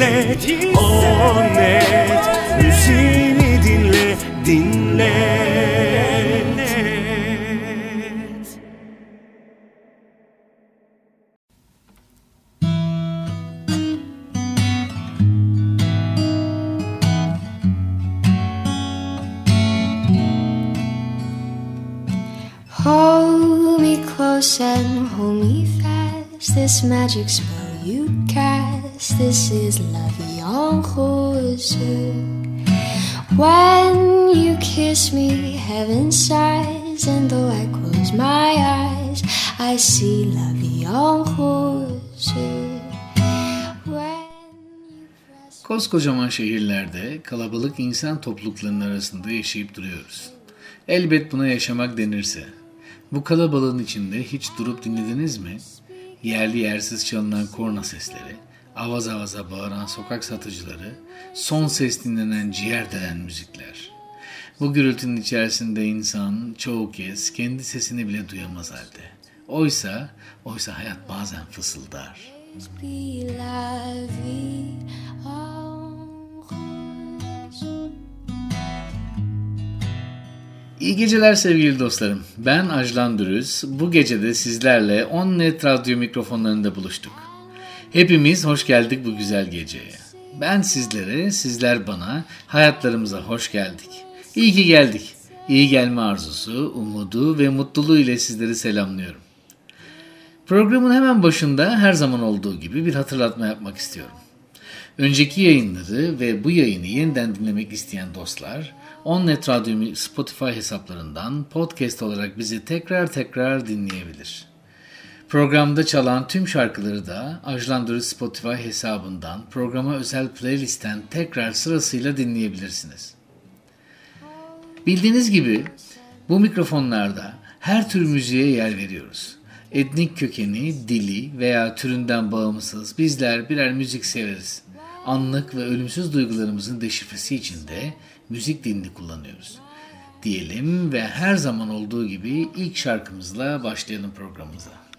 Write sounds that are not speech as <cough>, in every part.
hisset, Müziğini dinle, dinle Hold me close and hold me fast. This magic spell you cast. This is la vie en. When you kiss me, heaven sighs, and though I close my eyes, I see la vie en. Koskocaman şehirlerde kalabalık insan topluluklarının arasında yaşayıp duruyoruz. Elbet buna yaşamak denirse. Bu kalabalığın içinde hiç durup dinlediniz mi? Yerli yersiz çalınan korna sesleri, avaz avaza bağıran sokak satıcıları, son ses dinlenen ciğer delen müzikler. Bu gürültünün içerisinde insan çoğu kez kendi sesini bile duyamaz halde. Oysa, oysa hayat bazen fısıldar. İyi geceler sevgili dostlarım. Ben Ajlan Dürüz. Bu gece de sizlerle Onnet Radyo mikrofonlarında buluştuk. Hepimiz hoş geldik bu güzel geceye. Ben sizlere, sizler bana, hayatlarımıza hoş geldik. İyi ki geldik. İyi gelme arzusu, umudu ve mutluluğu ile sizleri selamlıyorum. Programın hemen başında her zaman olduğu gibi bir hatırlatma yapmak istiyorum. Önceki yayınları ve bu yayını yeniden dinlemek isteyen dostlar, Onnet Radyo Spotify hesaplarından podcast olarak bizi tekrar tekrar dinleyebilir. Programda çalan tüm şarkıları da Ajlandırı Spotify hesabından programa özel playlistten tekrar sırasıyla dinleyebilirsiniz. Bildiğiniz gibi bu mikrofonlarda her tür müziğe yer veriyoruz. Etnik kökeni, dili veya türünden bağımsız bizler birer müzik severiz. Anlık ve ölümsüz duygularımızın deşifresi için de müzik dilini kullanıyoruz. Diyelim ve her zaman olduğu gibi ilk şarkımızla başlayalım programımıza.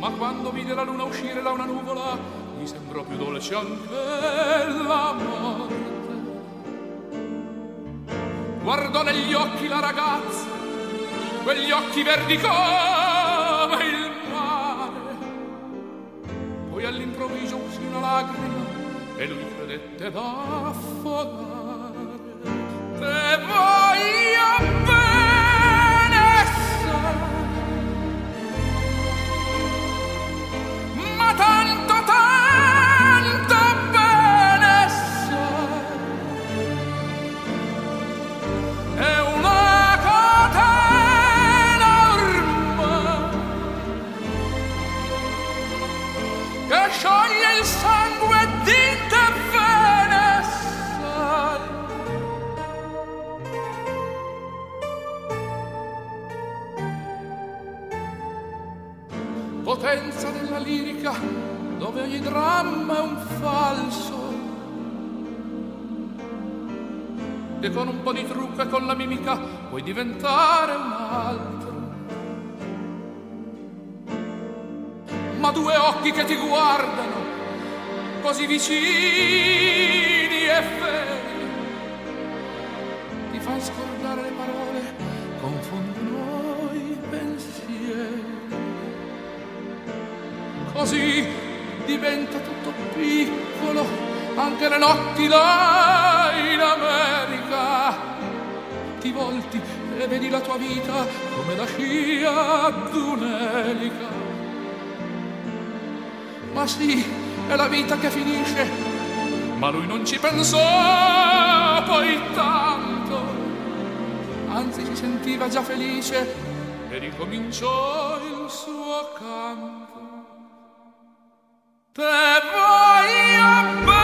Ma quando vide la luna uscire da una nuvola, gli sembrò più dolce anche la morte. Guardò negli occhi la ragazza, quegli occhi verdi come il mare. Poi all'improvviso uscì una lacrima e lui credette d'affogare. Con un po' di trucco e con la mimica puoi diventare un altro. Ma due occhi che ti guardano, così vicini e feri, ti fanno scordare le parole, confondono i pensieri così diventa tutto piccolo, anche le notti là in America. Ti volti e vedi la tua vita come la scia d'un'elica. Ma sì, è la vita che finisce, ma lui non ci pensò poi tanto. Anzi si sentiva già felice e ricominciò il suo canto. Te voglio bene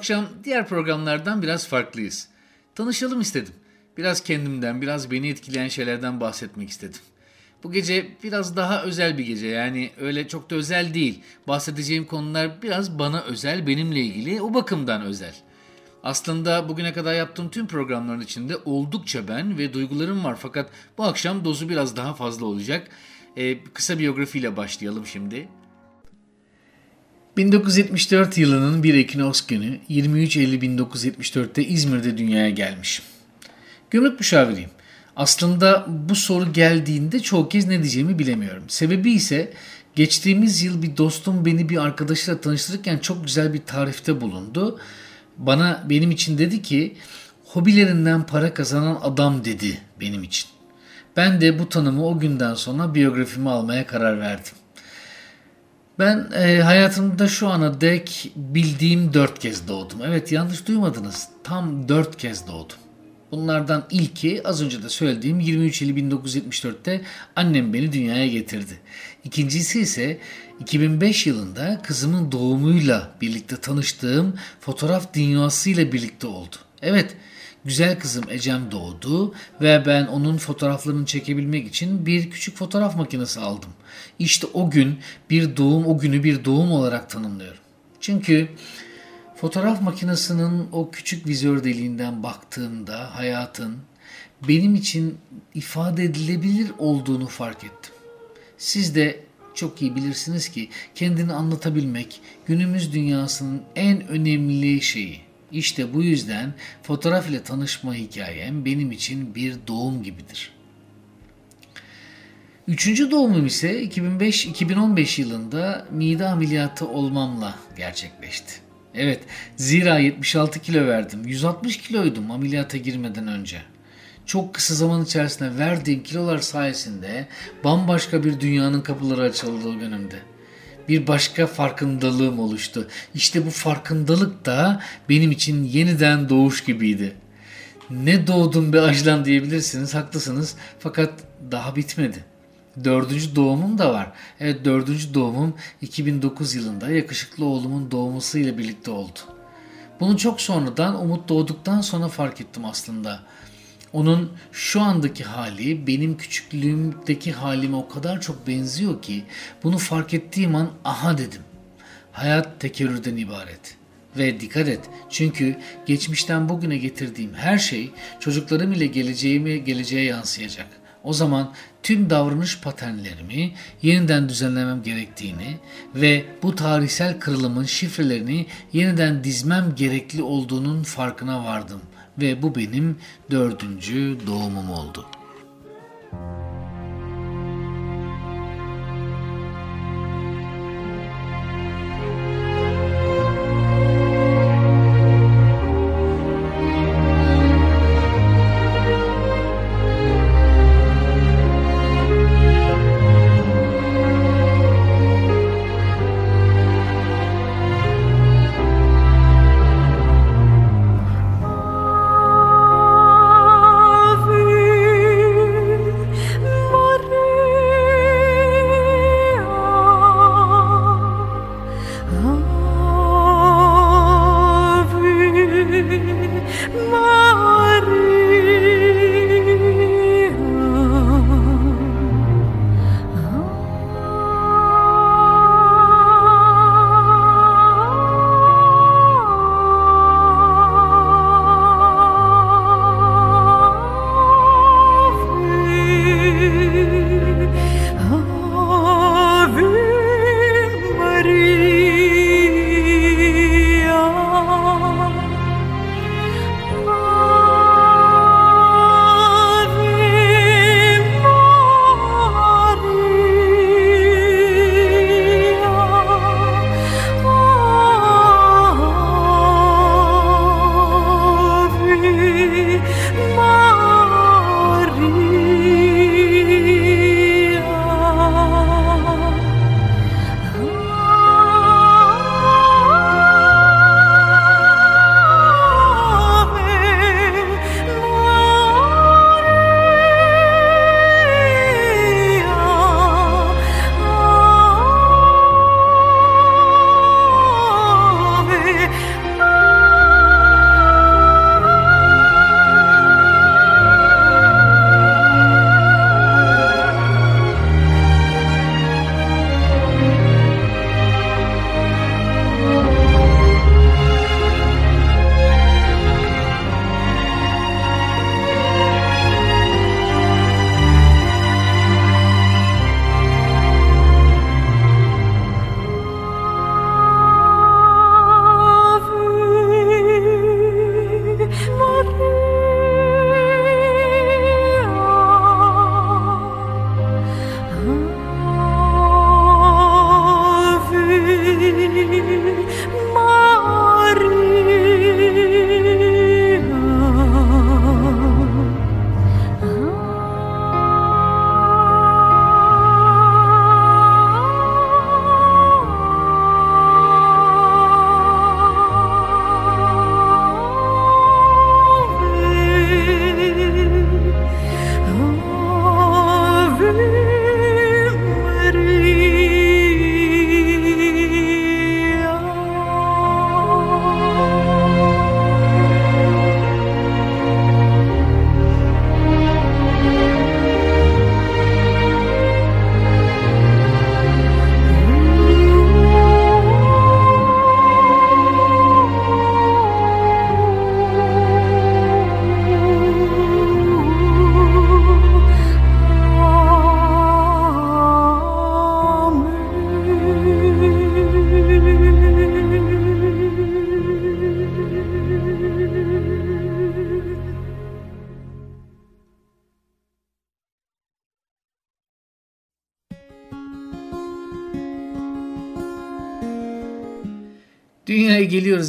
akşam diğer programlardan biraz farklıyız. Tanışalım istedim. Biraz kendimden, biraz beni etkileyen şeylerden bahsetmek istedim. Bu gece biraz daha özel bir gece. Yani öyle çok da özel değil. Bahsedeceğim konular biraz bana özel, benimle ilgili. O bakımdan özel. Aslında bugüne kadar yaptığım tüm programların içinde oldukça ben ve duygularım var. Fakat bu akşam dozu biraz daha fazla olacak. Ee, kısa biyografiyle başlayalım şimdi. 1974 yılının 1 Ekinoks günü 23 Eylül 1974'te İzmir'de dünyaya gelmiş. Gümrük müşaviriyim. Aslında bu soru geldiğinde çoğu kez ne diyeceğimi bilemiyorum. Sebebi ise geçtiğimiz yıl bir dostum beni bir arkadaşıyla tanıştırırken çok güzel bir tarifte bulundu. Bana benim için dedi ki hobilerinden para kazanan adam dedi benim için. Ben de bu tanımı o günden sonra biyografimi almaya karar verdim. Ben e, hayatımda şu ana dek bildiğim dört kez doğdum. Evet yanlış duymadınız. Tam dört kez doğdum. Bunlardan ilki az önce de söylediğim 23 Eylül 1974'te annem beni dünyaya getirdi. İkincisi ise 2005 yılında kızımın doğumuyla birlikte tanıştığım fotoğraf dünyasıyla birlikte oldu. Evet, güzel kızım Ecem doğdu ve ben onun fotoğraflarını çekebilmek için bir küçük fotoğraf makinesi aldım. İşte o gün bir doğum, o günü bir doğum olarak tanımlıyorum. Çünkü fotoğraf makinesinin o küçük vizör deliğinden baktığımda hayatın benim için ifade edilebilir olduğunu fark ettim. Siz de çok iyi bilirsiniz ki kendini anlatabilmek günümüz dünyasının en önemli şeyi. İşte bu yüzden fotoğraf ile tanışma hikayem benim için bir doğum gibidir. Üçüncü doğumum ise 2005-2015 yılında mide ameliyatı olmamla gerçekleşti. Evet, zira 76 kilo verdim. 160 kiloydum ameliyata girmeden önce. Çok kısa zaman içerisinde verdiğim kilolar sayesinde bambaşka bir dünyanın kapıları açıldı o. Bir başka farkındalığım oluştu. İşte bu farkındalık da benim için yeniden doğuş gibiydi. Ne doğdum be Ajlan diyebilirsiniz, haklısınız. Fakat daha bitmedi. Dördüncü doğumum da var. Evet dördüncü doğumum 2009 yılında yakışıklı oğlumun doğmasıyla birlikte oldu. Bunu çok sonradan Umut doğduktan sonra fark ettim aslında. Onun şu andaki hali benim küçüklüğümdeki halime o kadar çok benziyor ki bunu fark ettiğim an aha dedim. Hayat tekerrürden ibaret. Ve dikkat et çünkü geçmişten bugüne getirdiğim her şey çocuklarım ile geleceğime geleceğe yansıyacak. O zaman tüm davranış paternlerimi yeniden düzenlemem gerektiğini ve bu tarihsel kırılımın şifrelerini yeniden dizmem gerekli olduğunun farkına vardım ve bu benim dördüncü doğumum oldu.''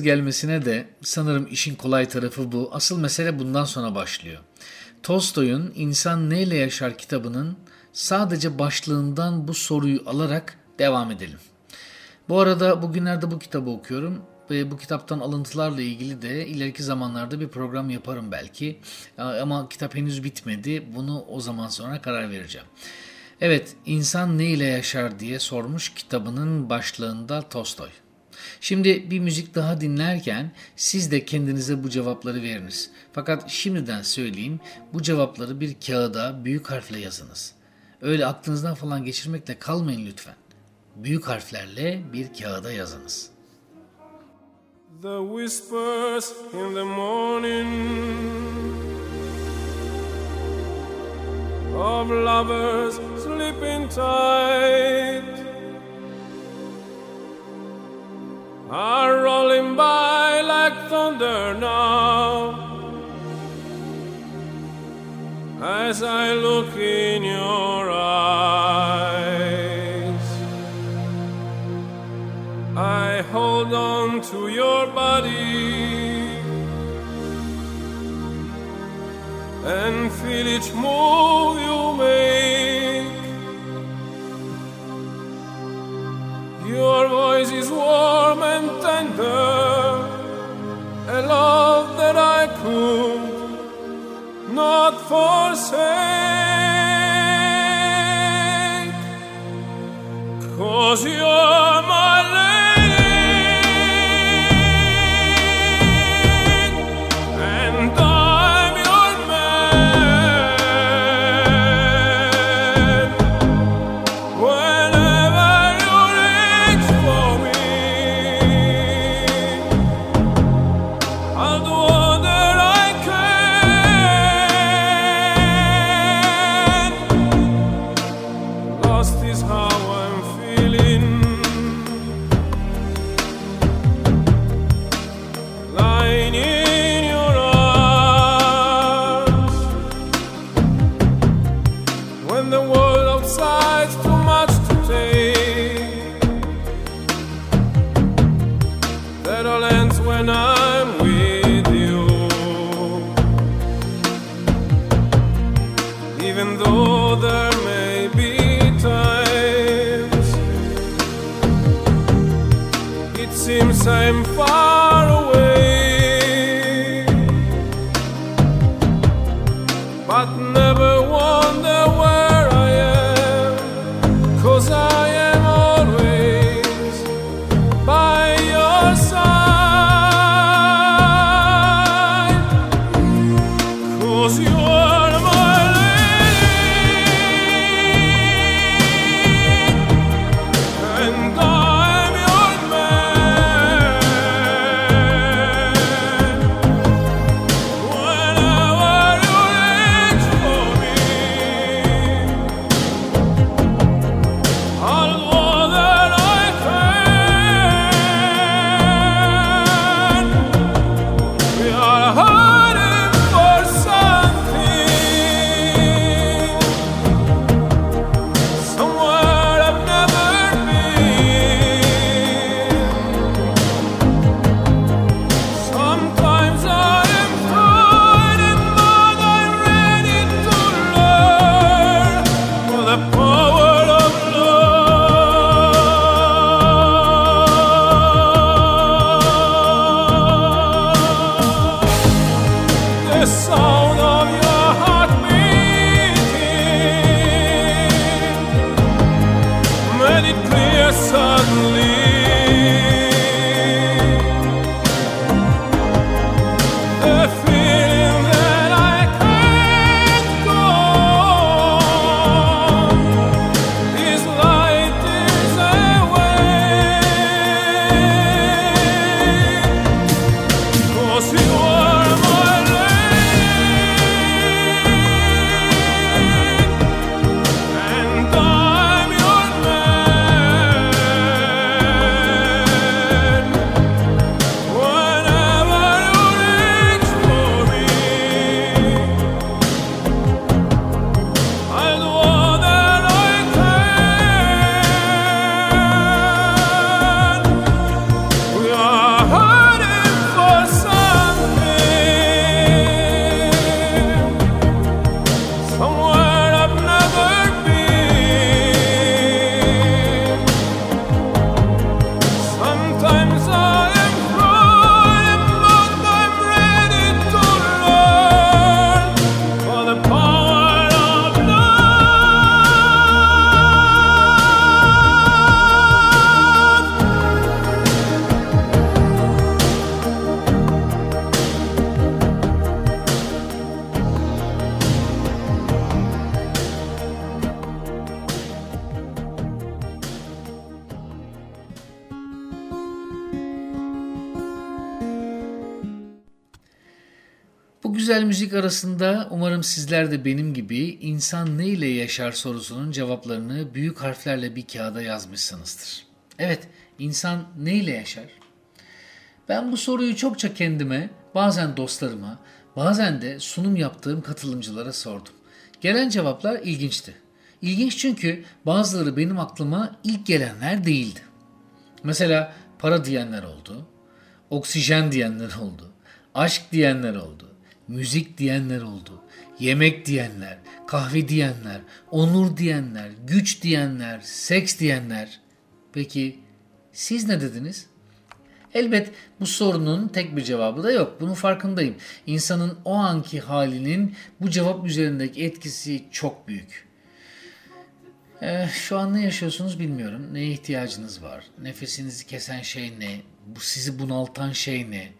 Gelmesine de sanırım işin kolay tarafı bu. Asıl mesele bundan sonra başlıyor. Tolstoy'un İnsan Neyle Yaşar kitabının sadece başlığından bu soruyu alarak devam edelim. Bu arada bugünlerde bu kitabı okuyorum ve bu kitaptan alıntılarla ilgili de ileriki zamanlarda bir program yaparım belki. Ama kitap henüz bitmedi. Bunu o zaman sonra karar vereceğim. Evet, insan ne ile yaşar diye sormuş kitabının başlığında Tolstoy. Şimdi bir müzik daha dinlerken siz de kendinize bu cevapları veriniz. Fakat şimdiden söyleyeyim bu cevapları bir kağıda büyük harfle yazınız. Öyle aklınızdan falan geçirmekle kalmayın lütfen. Büyük harflerle bir kağıda yazınız. The whispers in the morning of lovers sleeping tight are rolling by like thunder now. As I look in your eyes, I hold on to your body and feel it move love that I could not forsake. Cause you're güzel müzik arasında umarım sizler de benim gibi insan ne ile yaşar sorusunun cevaplarını büyük harflerle bir kağıda yazmışsınızdır. Evet, insan ne ile yaşar? Ben bu soruyu çokça kendime, bazen dostlarıma, bazen de sunum yaptığım katılımcılara sordum. Gelen cevaplar ilginçti. İlginç çünkü bazıları benim aklıma ilk gelenler değildi. Mesela para diyenler oldu, oksijen diyenler oldu, aşk diyenler oldu, müzik diyenler oldu, yemek diyenler, kahve diyenler, onur diyenler, güç diyenler, seks diyenler. Peki siz ne dediniz? Elbet bu sorunun tek bir cevabı da yok. Bunun farkındayım. İnsanın o anki halinin bu cevap üzerindeki etkisi çok büyük. Ee, şu an ne yaşıyorsunuz bilmiyorum. Neye ihtiyacınız var? Nefesinizi kesen şey ne? Bu sizi bunaltan şey ne?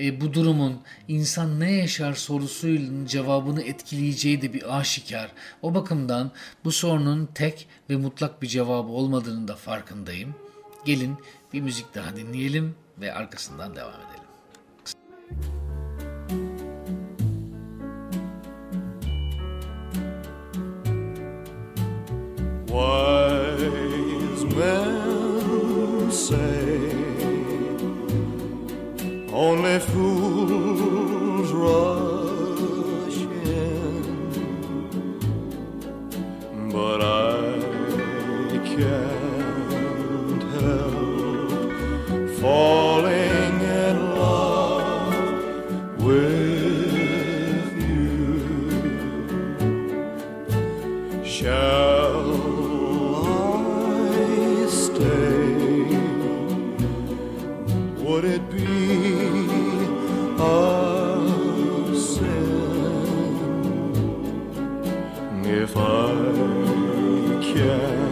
E, bu durumun insan ne yaşar sorusunun cevabını etkileyeceği de bir aşikar. O bakımdan bu sorunun tek ve mutlak bir cevabı olmadığını da farkındayım. Gelin bir müzik daha dinleyelim ve arkasından devam edelim. Wise men say only fools rush in, but I can't help falling if I can't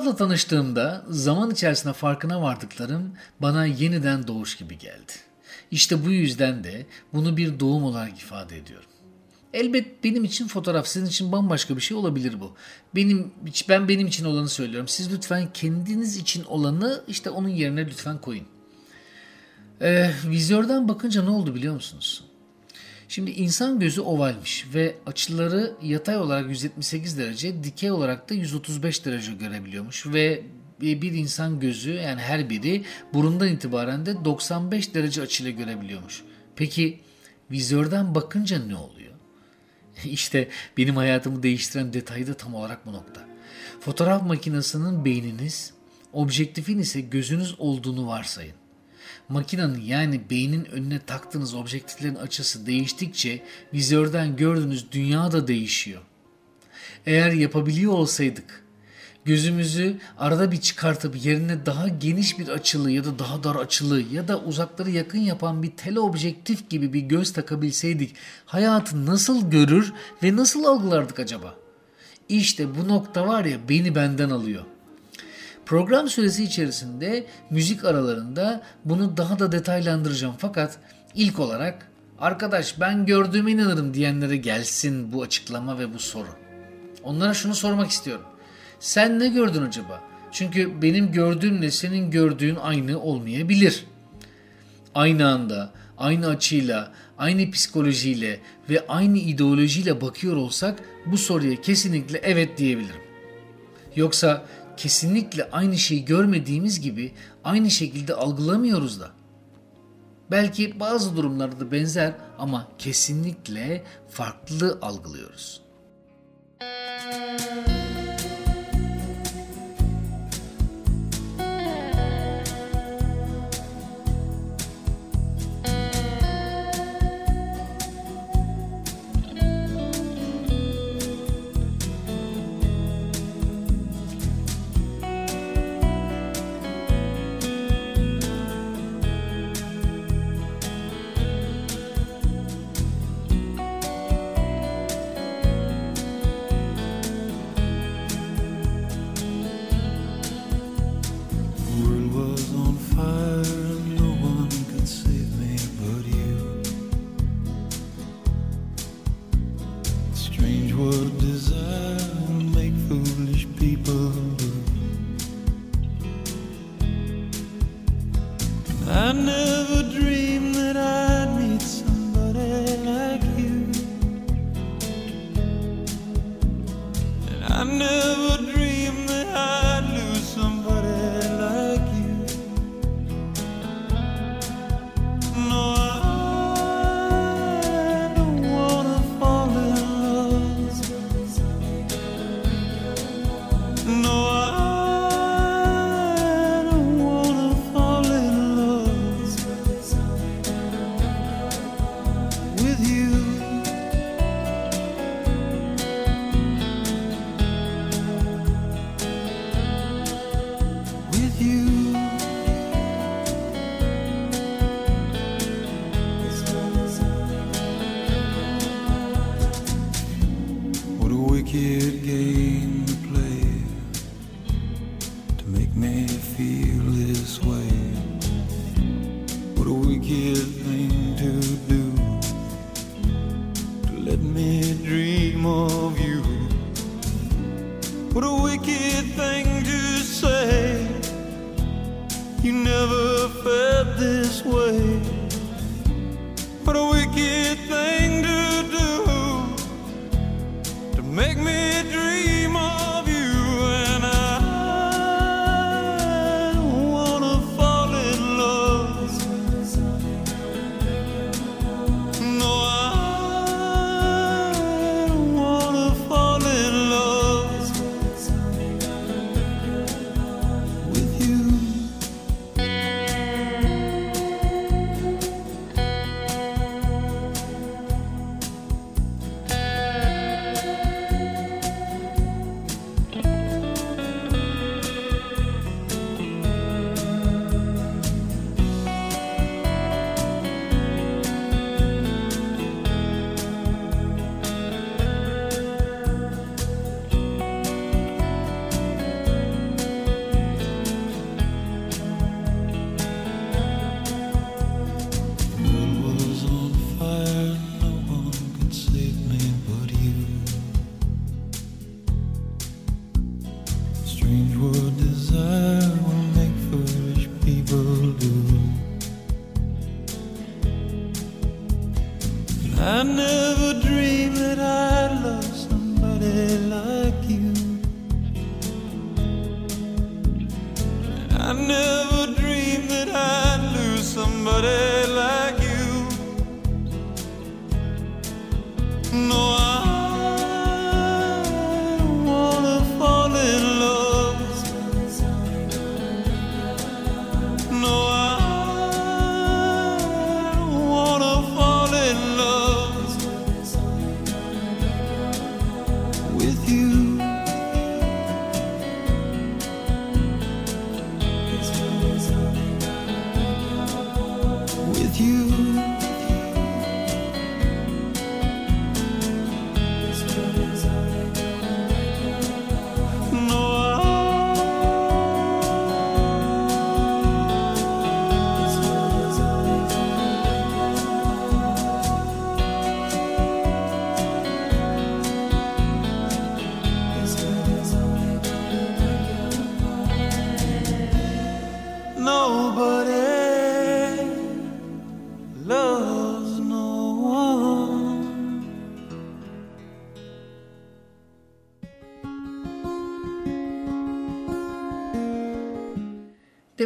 Fotoğrafla tanıştığımda zaman içerisinde farkına vardıklarım bana yeniden doğuş gibi geldi. İşte bu yüzden de bunu bir doğum olarak ifade ediyorum. Elbet benim için fotoğraf sizin için bambaşka bir şey olabilir bu. Benim ben benim için olanı söylüyorum. Siz lütfen kendiniz için olanı işte onun yerine lütfen koyun. Ee, vizörden bakınca ne oldu biliyor musunuz? Şimdi insan gözü ovalmiş ve açıları yatay olarak 178 derece, dikey olarak da 135 derece görebiliyormuş ve bir insan gözü yani her biri burundan itibaren de 95 derece açıyla görebiliyormuş. Peki vizörden bakınca ne oluyor? <laughs> İşte benim hayatımı değiştiren detayı da tam olarak bu nokta. Fotoğraf makinesinin beyniniz, objektifin ise gözünüz olduğunu varsayın. Makinenin yani beynin önüne taktığınız objektiflerin açısı değiştikçe vizörden gördüğünüz dünya da değişiyor. Eğer yapabiliyor olsaydık gözümüzü arada bir çıkartıp yerine daha geniş bir açılı ya da daha dar açılı ya da uzakları yakın yapan bir teleobjektif gibi bir göz takabilseydik hayatı nasıl görür ve nasıl algılardık acaba? İşte bu nokta var ya beni benden alıyor. Program süresi içerisinde müzik aralarında bunu daha da detaylandıracağım fakat ilk olarak arkadaş ben gördüğüme inanırım diyenlere gelsin bu açıklama ve bu soru. Onlara şunu sormak istiyorum. Sen ne gördün acaba? Çünkü benim gördüğümle senin gördüğün aynı olmayabilir. Aynı anda, aynı açıyla, aynı psikolojiyle ve aynı ideolojiyle bakıyor olsak bu soruya kesinlikle evet diyebilirim. Yoksa kesinlikle aynı şeyi görmediğimiz gibi aynı şekilde algılamıyoruz da. Belki bazı durumlarda da benzer ama kesinlikle farklı algılıyoruz. No,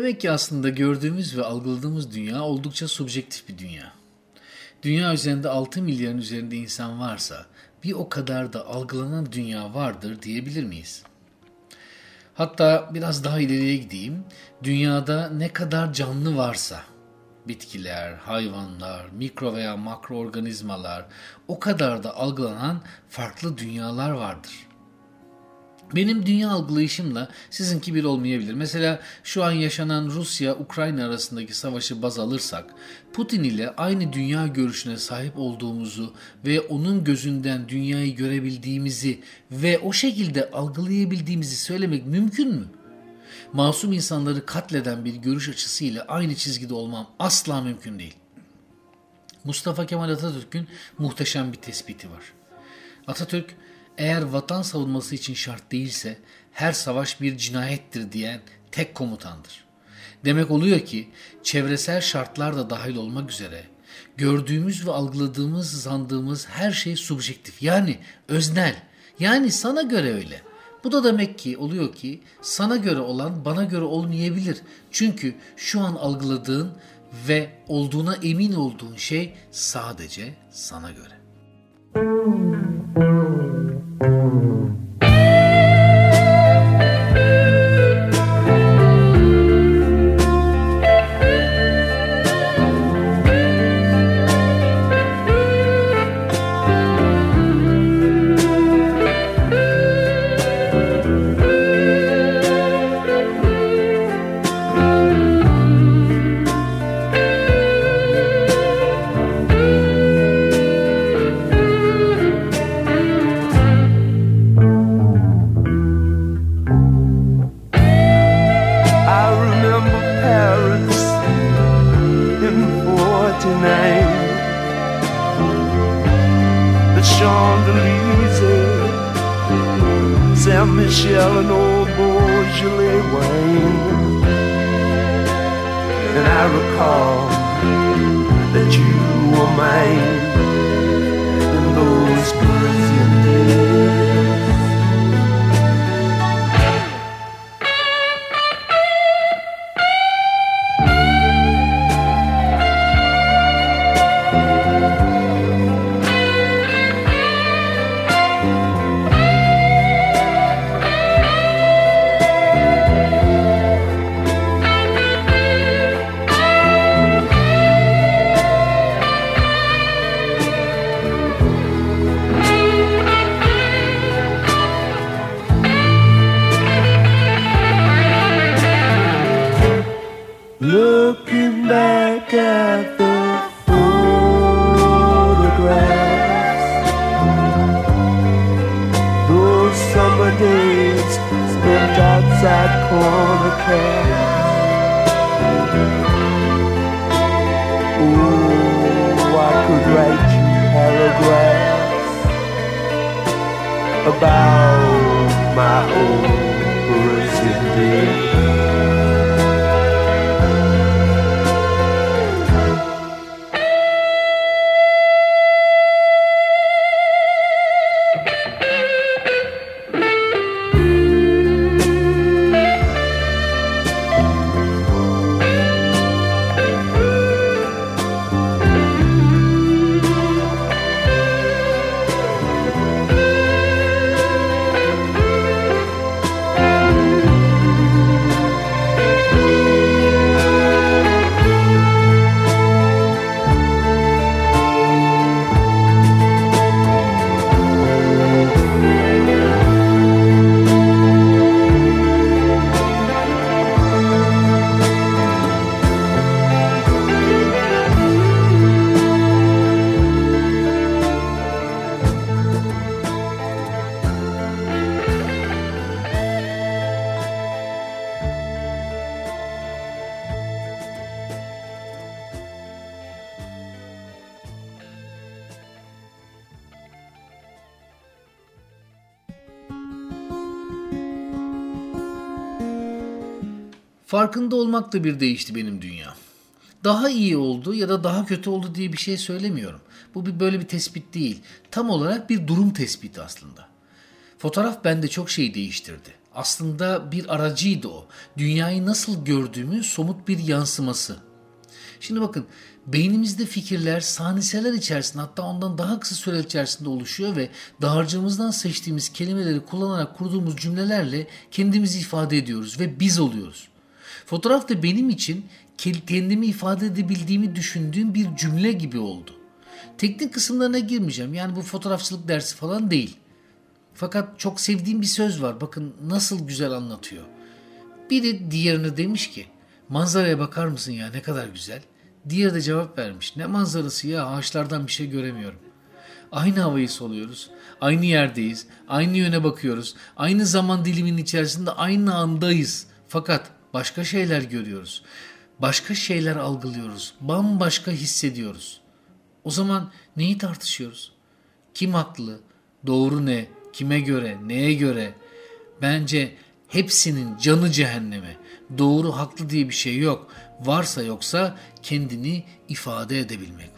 Demek ki aslında gördüğümüz ve algıladığımız dünya oldukça subjektif bir dünya. Dünya üzerinde 6 milyarın üzerinde insan varsa bir o kadar da algılanan dünya vardır diyebilir miyiz? Hatta biraz daha ileriye gideyim. Dünyada ne kadar canlı varsa bitkiler, hayvanlar, mikro veya makro organizmalar o kadar da algılanan farklı dünyalar vardır. Benim dünya algılayışımla sizinki bir olmayabilir. Mesela şu an yaşanan Rusya-Ukrayna arasındaki savaşı baz alırsak, Putin ile aynı dünya görüşüne sahip olduğumuzu ve onun gözünden dünyayı görebildiğimizi ve o şekilde algılayabildiğimizi söylemek mümkün mü? Masum insanları katleden bir görüş açısıyla aynı çizgide olmam asla mümkün değil. Mustafa Kemal Atatürk'ün muhteşem bir tespiti var. Atatürk eğer vatan savunması için şart değilse her savaş bir cinayettir diyen tek komutandır. Demek oluyor ki çevresel şartlar da dahil olmak üzere gördüğümüz ve algıladığımız, sandığımız her şey subjektif yani öznel. Yani sana göre öyle. Bu da demek ki oluyor ki sana göre olan bana göre olmayabilir. Çünkü şu an algıladığın ve olduğuna emin olduğun şey sadece sana göre. Boom, boom, boom. shall no old Beaujolais wine. And I recall Farkında olmakla bir değişti benim dünya. Daha iyi oldu ya da daha kötü oldu diye bir şey söylemiyorum. Bu bir böyle bir tespit değil. Tam olarak bir durum tespiti aslında. Fotoğraf bende çok şey değiştirdi. Aslında bir aracıydı o. Dünyayı nasıl gördüğümü somut bir yansıması. Şimdi bakın beynimizde fikirler saniseler içerisinde hatta ondan daha kısa süre içerisinde oluşuyor ve dağarcığımızdan seçtiğimiz kelimeleri kullanarak kurduğumuz cümlelerle kendimizi ifade ediyoruz ve biz oluyoruz. Fotoğraf da benim için kendimi ifade edebildiğimi düşündüğüm bir cümle gibi oldu. Teknik kısımlarına girmeyeceğim. Yani bu fotoğrafçılık dersi falan değil. Fakat çok sevdiğim bir söz var. Bakın nasıl güzel anlatıyor. Biri diğerine demiş ki manzaraya bakar mısın ya ne kadar güzel. Diğeri de cevap vermiş. Ne manzarası ya ağaçlardan bir şey göremiyorum. Aynı havayı soluyoruz. Aynı yerdeyiz. Aynı yöne bakıyoruz. Aynı zaman diliminin içerisinde aynı andayız. Fakat başka şeyler görüyoruz. Başka şeyler algılıyoruz. Bambaşka hissediyoruz. O zaman neyi tartışıyoruz? Kim haklı? Doğru ne? Kime göre? Neye göre? Bence hepsinin canı cehenneme. Doğru haklı diye bir şey yok. Varsa yoksa kendini ifade edebilmek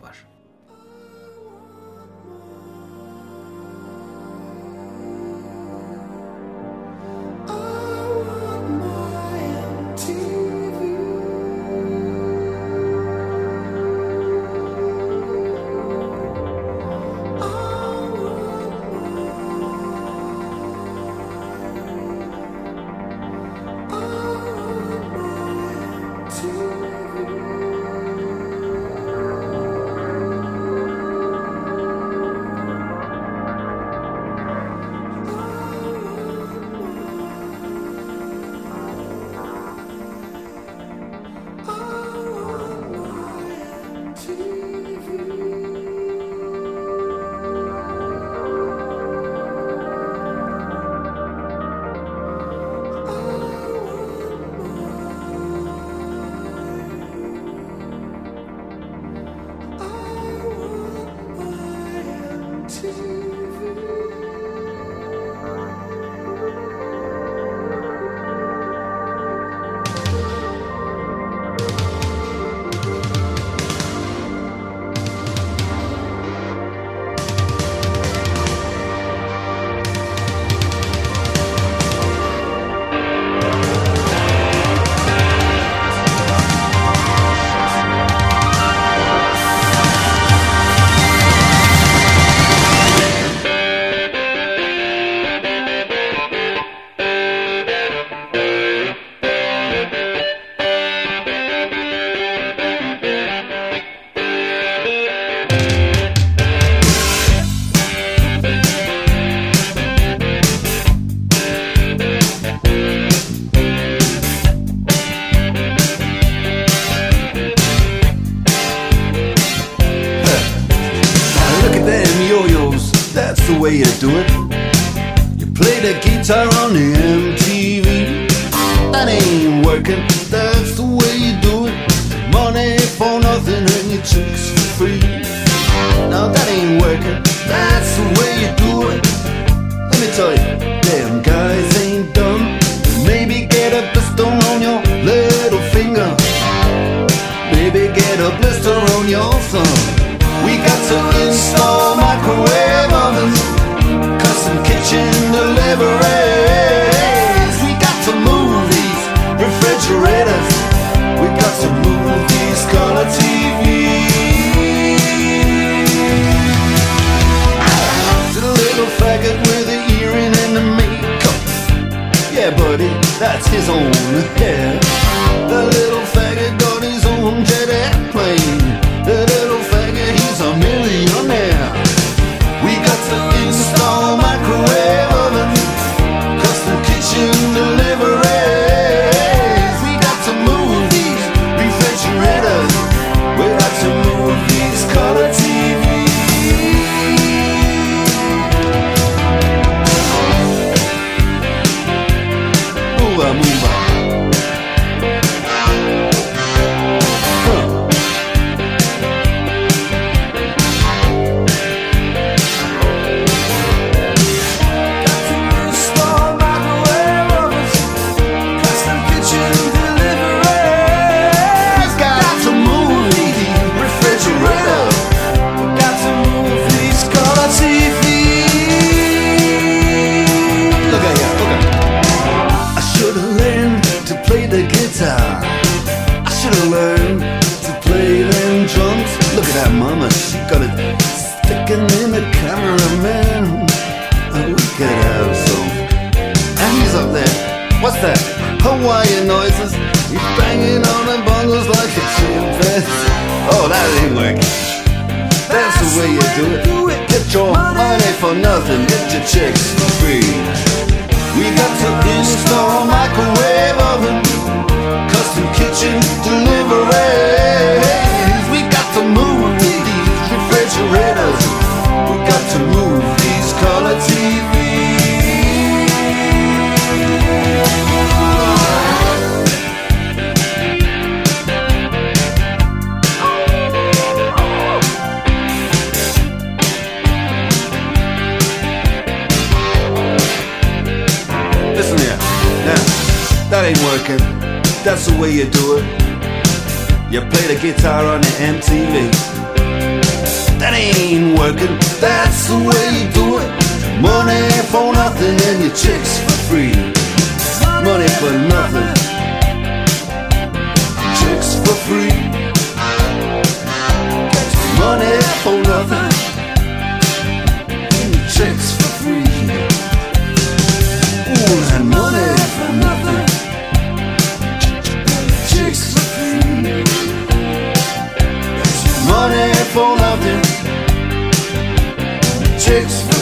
It's.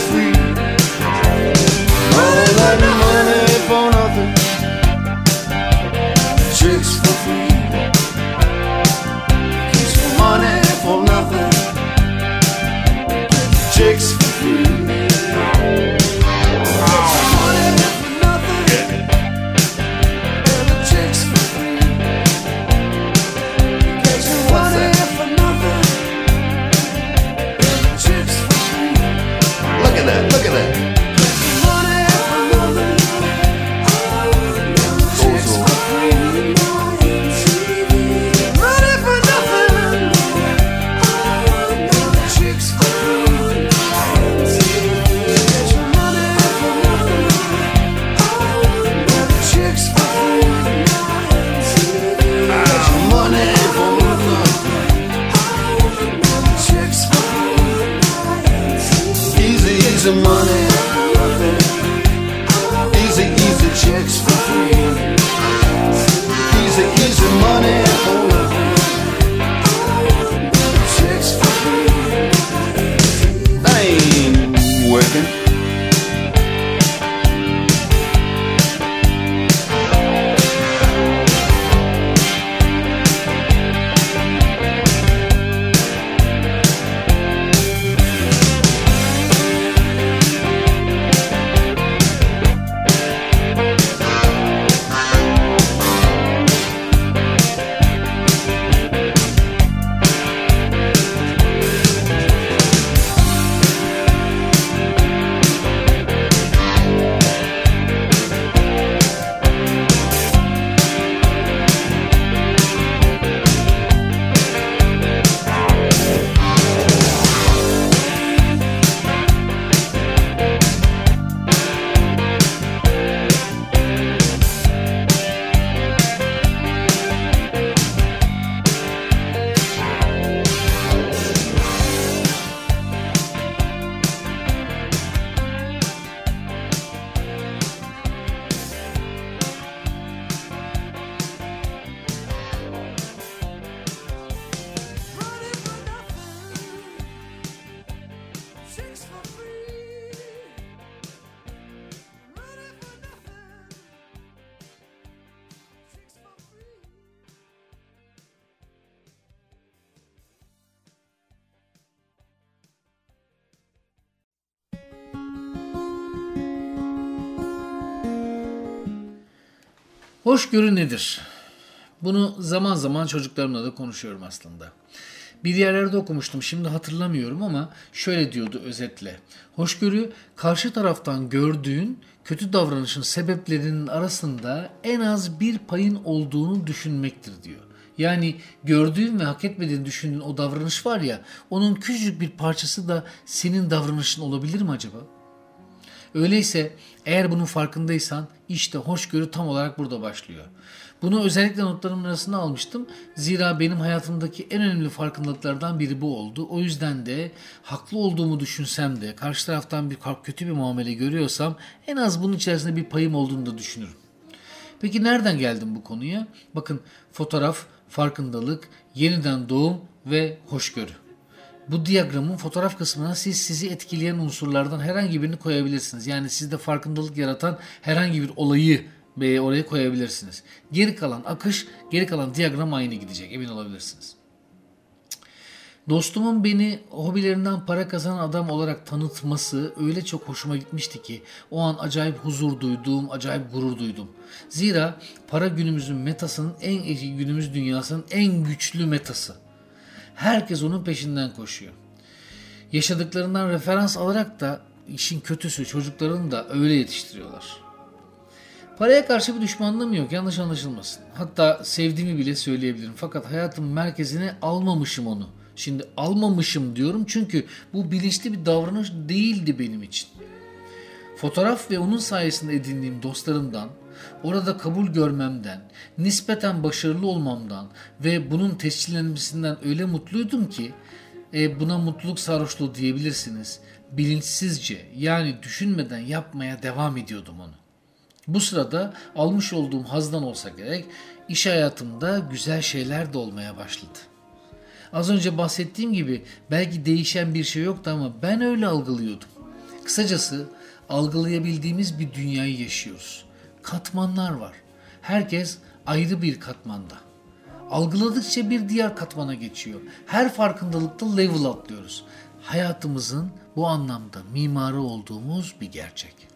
Hoşgörü nedir? Bunu zaman zaman çocuklarımla da konuşuyorum aslında. Bir yerlerde okumuştum şimdi hatırlamıyorum ama şöyle diyordu özetle. Hoşgörü karşı taraftan gördüğün kötü davranışın sebeplerinin arasında en az bir payın olduğunu düşünmektir diyor. Yani gördüğün ve hak etmediğini düşündüğün o davranış var ya onun küçücük bir parçası da senin davranışın olabilir mi acaba? Öyleyse eğer bunun farkındaysan işte hoşgörü tam olarak burada başlıyor. Bunu özellikle notlarımın arasına almıştım. Zira benim hayatımdaki en önemli farkındalıklardan biri bu oldu. O yüzden de haklı olduğumu düşünsem de karşı taraftan bir kötü bir muamele görüyorsam en az bunun içerisinde bir payım olduğunu da düşünürüm. Peki nereden geldim bu konuya? Bakın fotoğraf, farkındalık, yeniden doğum ve hoşgörü. Bu diyagramın fotoğraf kısmına siz sizi etkileyen unsurlardan herhangi birini koyabilirsiniz. Yani sizde farkındalık yaratan herhangi bir olayı oraya koyabilirsiniz. Geri kalan akış, geri kalan diyagram aynı gidecek emin olabilirsiniz. Dostumun beni hobilerinden para kazanan adam olarak tanıtması öyle çok hoşuma gitmişti ki o an acayip huzur duyduğum, acayip gurur duydum. Zira para günümüzün metasının en günümüz dünyasının en güçlü metası. Herkes onun peşinden koşuyor. Yaşadıklarından referans alarak da işin kötüsü çocuklarını da öyle yetiştiriyorlar. Paraya karşı bir düşmanlığım yok yanlış anlaşılmasın. Hatta sevdiğimi bile söyleyebilirim. Fakat hayatın merkezine almamışım onu. Şimdi almamışım diyorum çünkü bu bilinçli bir davranış değildi benim için. Fotoğraf ve onun sayesinde edindiğim dostlarımdan, orada kabul görmemden, nispeten başarılı olmamdan ve bunun tescillenmesinden öyle mutluydum ki e, buna mutluluk sarhoşluğu diyebilirsiniz. Bilinçsizce yani düşünmeden yapmaya devam ediyordum onu. Bu sırada almış olduğum hazdan olsa gerek iş hayatımda güzel şeyler de olmaya başladı. Az önce bahsettiğim gibi belki değişen bir şey yoktu ama ben öyle algılıyordum. Kısacası algılayabildiğimiz bir dünyayı yaşıyoruz. Katmanlar var. Herkes ayrı bir katmanda. Algıladıkça bir diğer katmana geçiyor. Her farkındalıkta level atlıyoruz. Hayatımızın bu anlamda mimarı olduğumuz bir gerçek.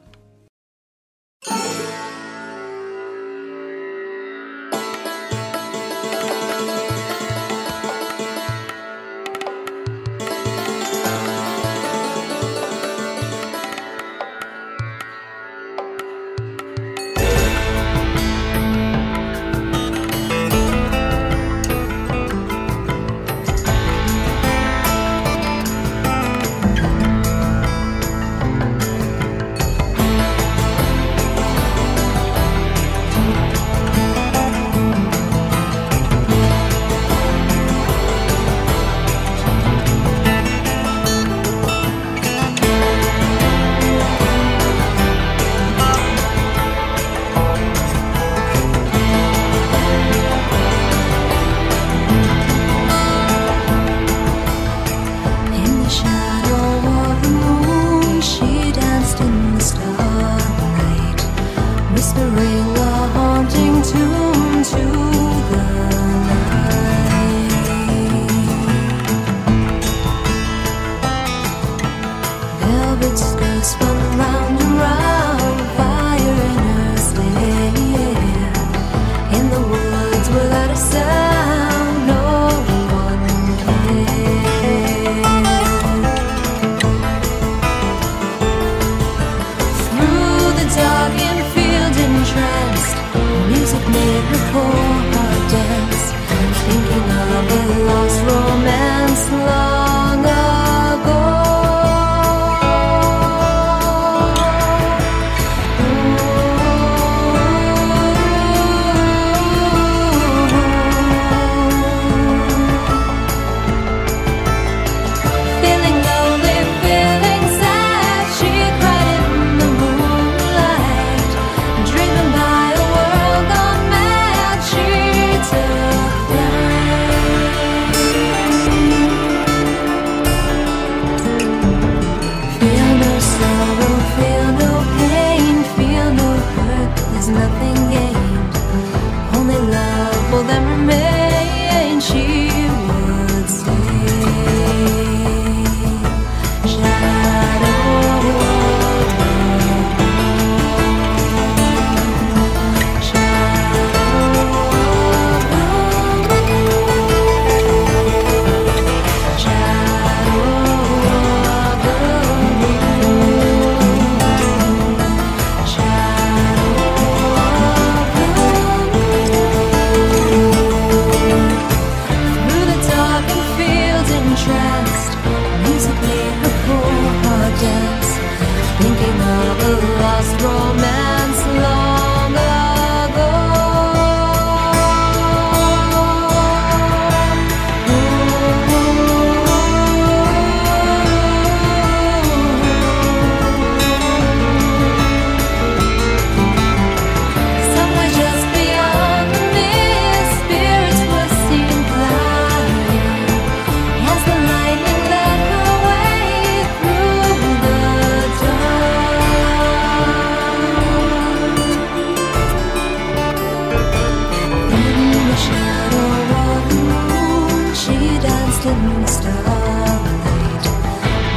can stop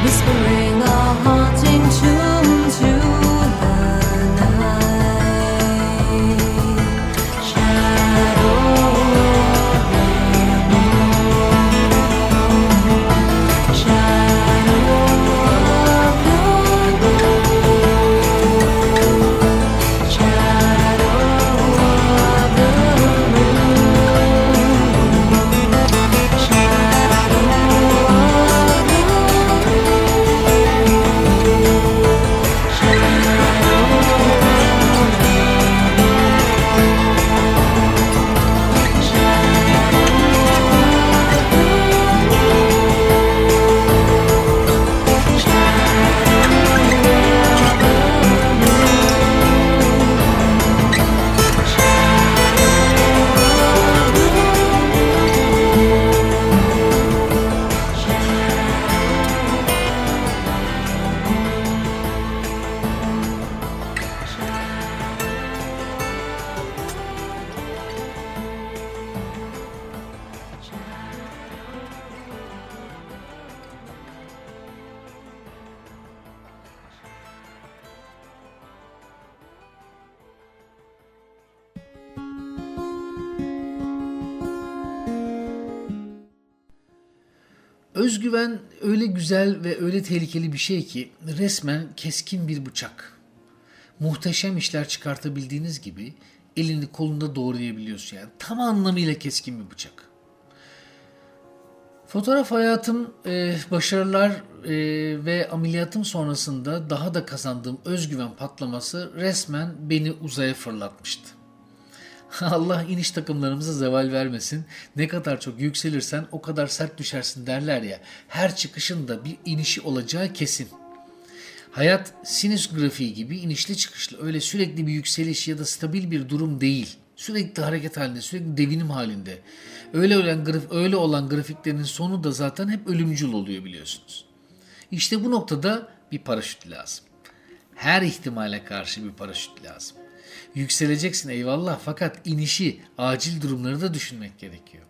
whispering. Güzel ve öyle tehlikeli bir şey ki resmen keskin bir bıçak. Muhteşem işler çıkartabildiğiniz gibi elini kolunda doğrayabiliyorsun yani. Tam anlamıyla keskin bir bıçak. Fotoğraf hayatım, e, başarılar e, ve ameliyatım sonrasında daha da kazandığım özgüven patlaması resmen beni uzaya fırlatmıştı. <laughs> Allah iniş takımlarımıza zeval vermesin. Ne kadar çok yükselirsen o kadar sert düşersin derler ya. Her çıkışında bir inişi olacağı kesin. Hayat sinüs grafiği gibi inişli çıkışlı. Öyle sürekli bir yükseliş ya da stabil bir durum değil. Sürekli hareket halinde, sürekli devinim halinde. Öyle olan, graf, öyle olan grafiklerin sonu da zaten hep ölümcül oluyor biliyorsunuz. İşte bu noktada bir paraşüt lazım. Her ihtimale karşı bir paraşüt lazım. Yükseleceksin eyvallah fakat inişi, acil durumları da düşünmek gerekiyor.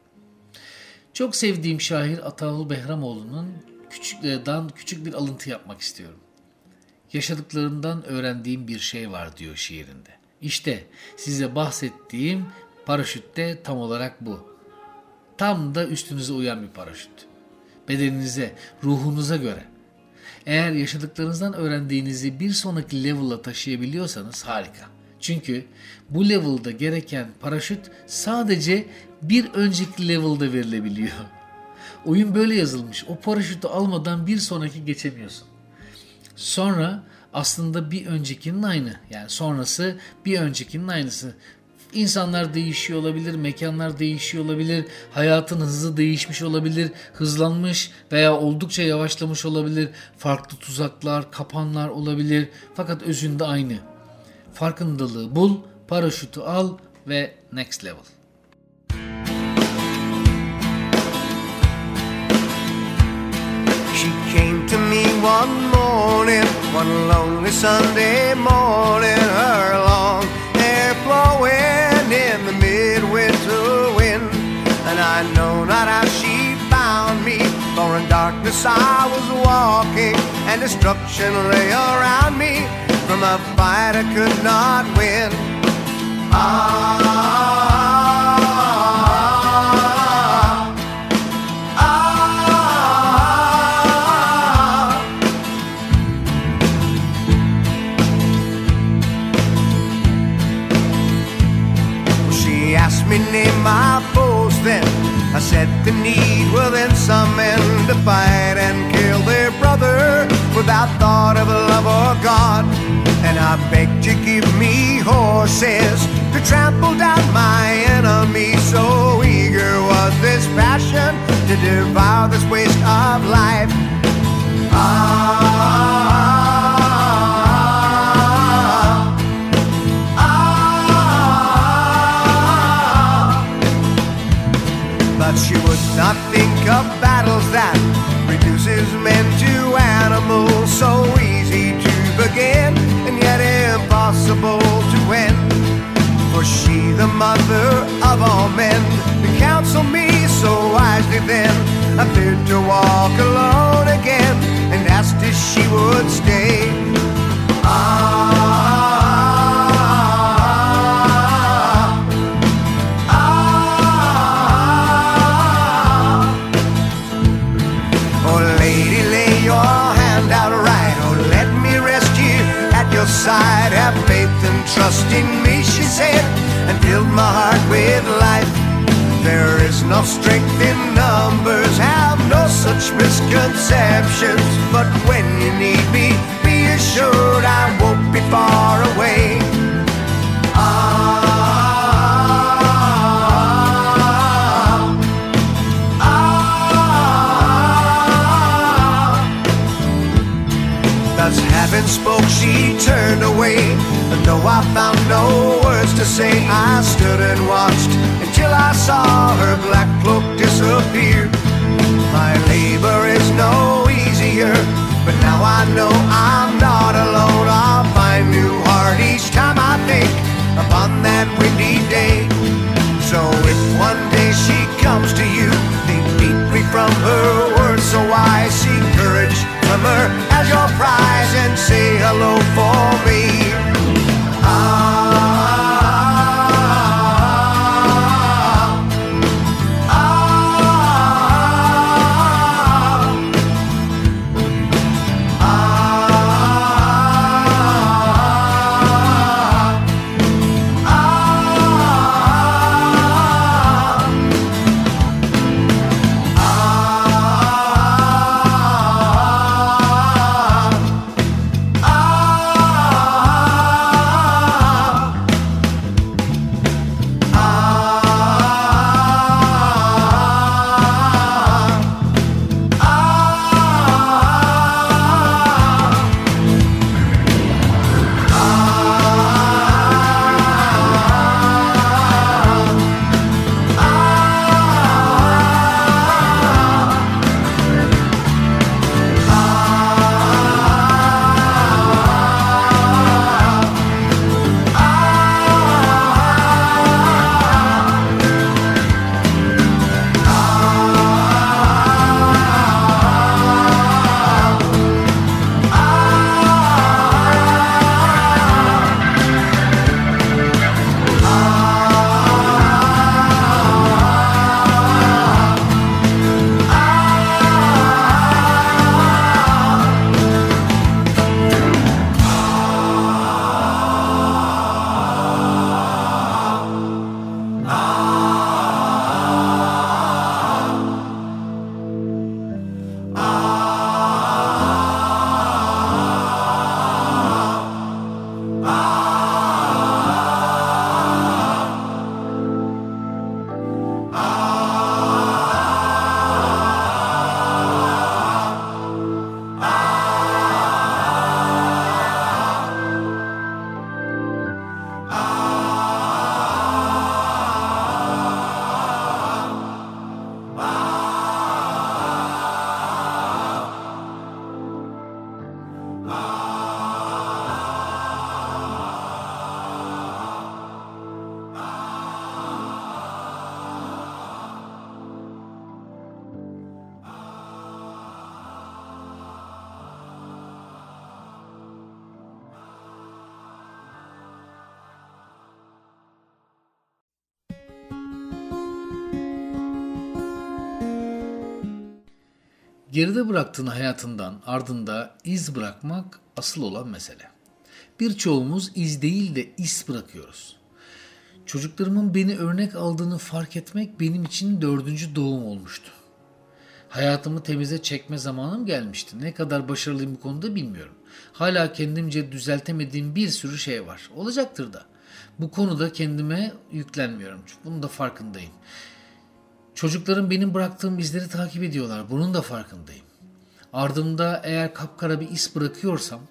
Çok sevdiğim şair Ataul Behramoğlu'nun küçüklerden küçük bir alıntı yapmak istiyorum. Yaşadıklarımdan öğrendiğim bir şey var diyor şiirinde. İşte size bahsettiğim paraşüt de tam olarak bu. Tam da üstünüze uyan bir paraşüt. Bedeninize, ruhunuza göre. Eğer yaşadıklarınızdan öğrendiğinizi bir sonraki level'a taşıyabiliyorsanız harika. Çünkü bu level'da gereken paraşüt sadece bir önceki level'da verilebiliyor. <laughs> Oyun böyle yazılmış. O paraşütü almadan bir sonraki geçemiyorsun. Sonra aslında bir öncekinin aynı. Yani sonrası bir öncekinin aynısı. İnsanlar değişiyor olabilir, mekanlar değişiyor olabilir, hayatın hızı değişmiş olabilir, hızlanmış veya oldukça yavaşlamış olabilir, farklı tuzaklar, kapanlar olabilir fakat özünde aynı. Farkındalığı bul, paraşütü al ve next level. She came to me one morning, one lonely Sunday morning, her long hair flowing in the midwinter wind. And I know not how she found me, for in darkness I was walking, and destruction lay around me from a fight I could not win. Ah, She asked me name my foes then I said the need within some men to fight and kill their brother Without thought of love or God And I begged to give me horses To trample down my enemies So eager was this passion To devour this waste of life Geride bıraktığın hayatından ardında iz bırakmak asıl olan mesele. Birçoğumuz iz değil de is bırakıyoruz. Çocuklarımın beni örnek aldığını fark etmek benim için dördüncü doğum olmuştu. Hayatımı temize çekme zamanım gelmişti. Ne kadar başarılıyım bu konuda bilmiyorum. Hala kendimce düzeltemediğim bir sürü şey var. Olacaktır da. Bu konuda kendime yüklenmiyorum. Bunun da farkındayım. Çocuklarım benim bıraktığım izleri takip ediyorlar. Bunun da farkındayım. Ardımda eğer kapkara bir iz bırakıyorsam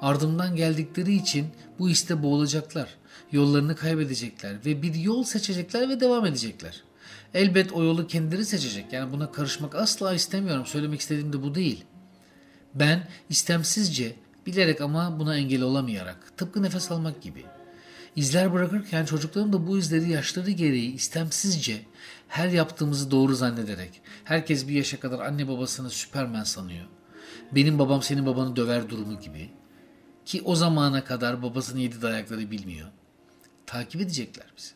ardımdan geldikleri için bu iste boğulacaklar. Yollarını kaybedecekler ve bir yol seçecekler ve devam edecekler. Elbet o yolu kendileri seçecek. Yani buna karışmak asla istemiyorum. Söylemek istediğim de bu değil. Ben istemsizce, bilerek ama buna engel olamayarak, tıpkı nefes almak gibi. İzler bırakırken çocuklarım da bu izleri yaşları gereği istemsizce her yaptığımızı doğru zannederek, herkes bir yaşa kadar anne babasını süpermen sanıyor. Benim babam senin babanı döver durumu gibi. Ki o zamana kadar babasının yedi dayakları bilmiyor. Takip edecekler bizi.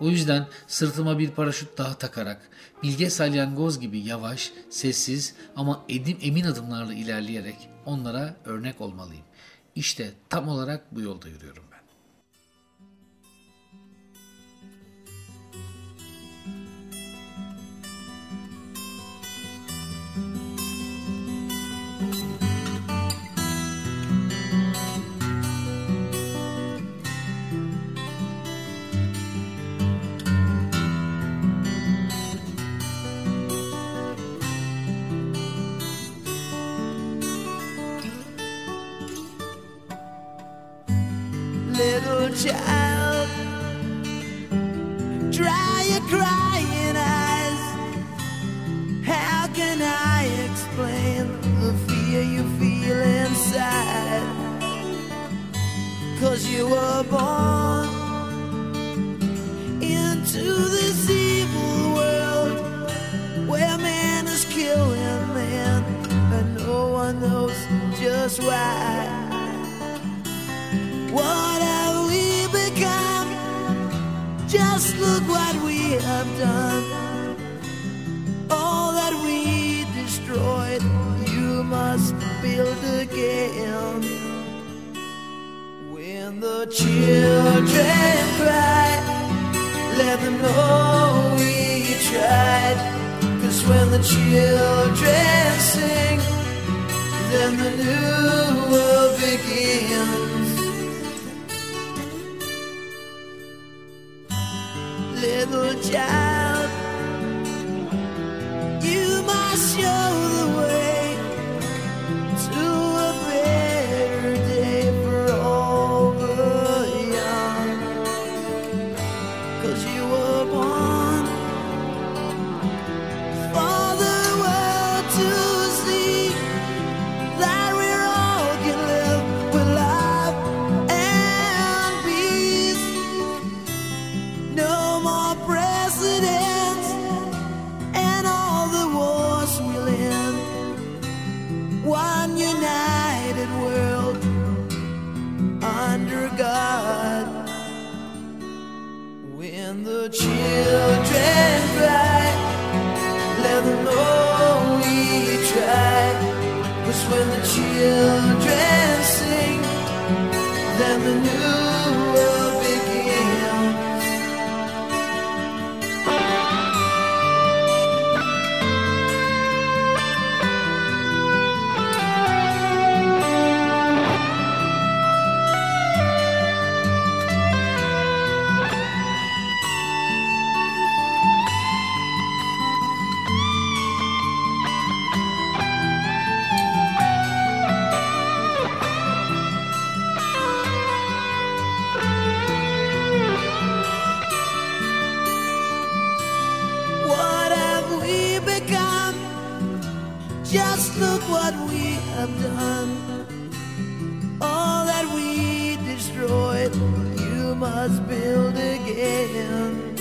O yüzden sırtıma bir paraşüt daha takarak bilge salyangoz gibi yavaş, sessiz ama edim emin adımlarla ilerleyerek onlara örnek olmalıyım. İşte tam olarak bu yolda yürüyorum child. Dry your crying eyes. How can I explain the fear you feel inside? Cause you were born into this evil world where man is killing man and no one knows just why. Just look what we have done. All that we destroyed, you must build again. When the children cry, let them know we tried. Cause when the children sing, then the new world begins. Child. Must build again.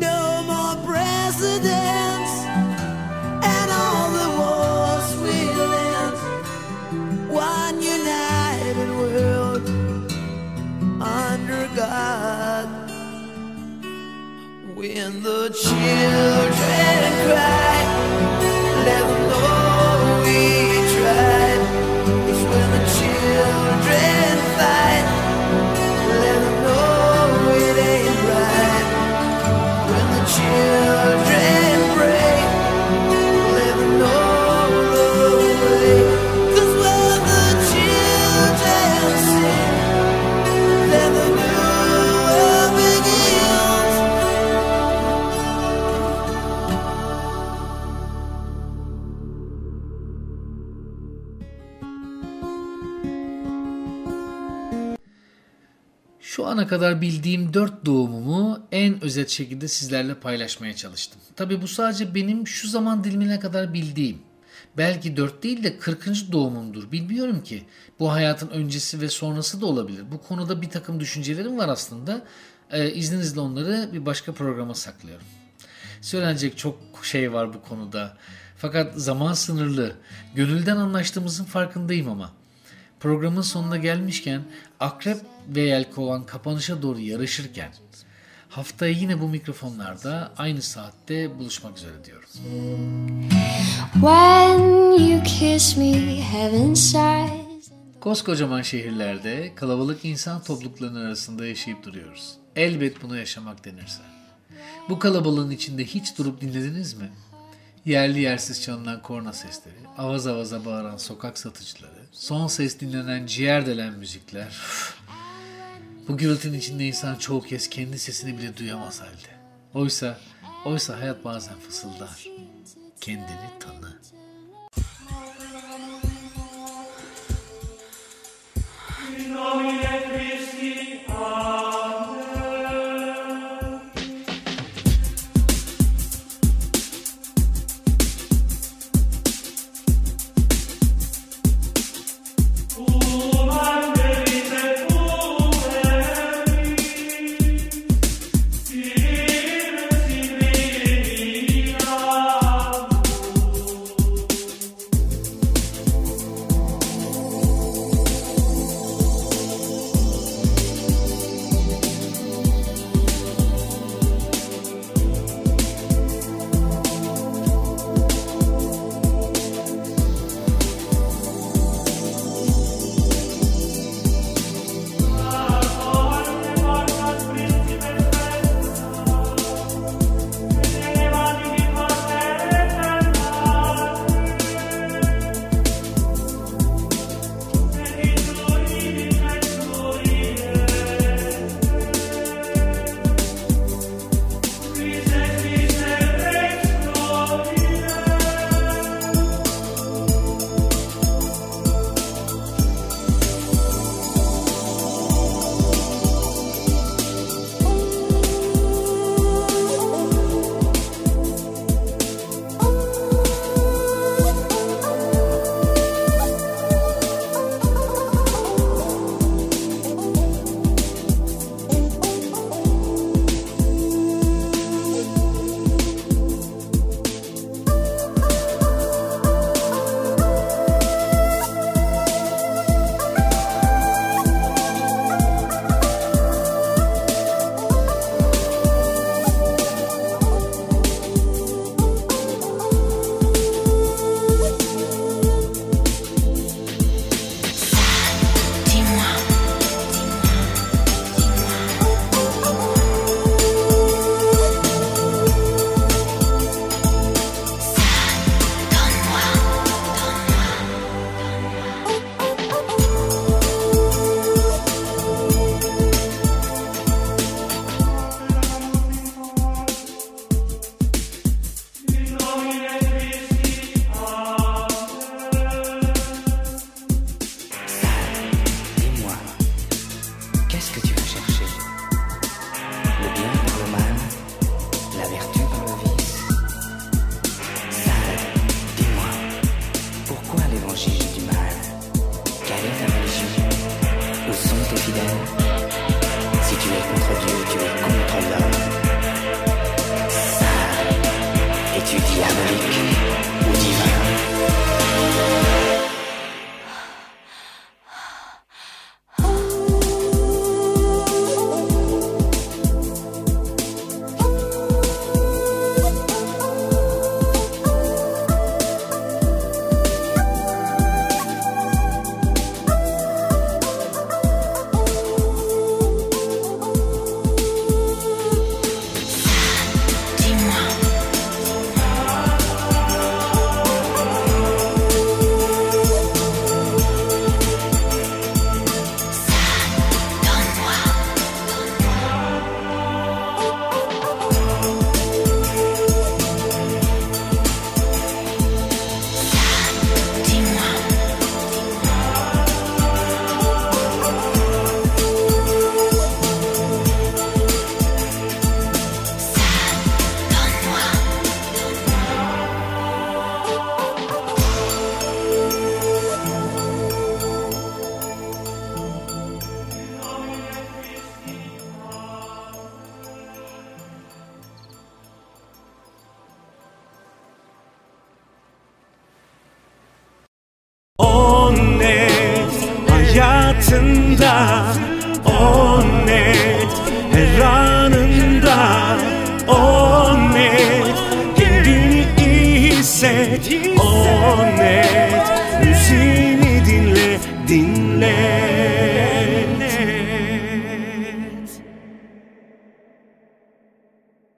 No more presidents and all the wars we'll end. One united world under God. When the children cry, kadar bildiğim dört doğumumu en özet şekilde sizlerle paylaşmaya çalıştım. Tabi bu sadece benim şu zaman dilimine kadar bildiğim. Belki dört değil de 40. doğumumdur. Bilmiyorum ki. Bu hayatın öncesi ve sonrası da olabilir. Bu konuda bir takım düşüncelerim var aslında. Ee, izninizle onları bir başka programa saklıyorum. Söylenecek çok şey var bu konuda. Fakat zaman sınırlı. Gönülden anlaştığımızın farkındayım ama. Programın sonuna gelmişken Akrep ve Yelkovan kapanışa doğru yarışırken haftaya yine bu mikrofonlarda aynı saatte buluşmak üzere diyorum. When you kiss me, heaven sighs. Koskocaman şehirlerde kalabalık insan topluluklarının arasında yaşayıp duruyoruz. Elbet bunu yaşamak denirse. Bu kalabalığın içinde hiç durup dinlediniz mi? Yerli yersiz çalınan korna sesleri, avaz avaza bağıran sokak satıcıları, son ses dinlenen ciğer delen müzikler. Bu gürültünün içinde insan çoğu kez kendi sesini bile duyamaz halde. Oysa, oysa hayat bazen fısıldar. Kendini tanı. Nomine Christi,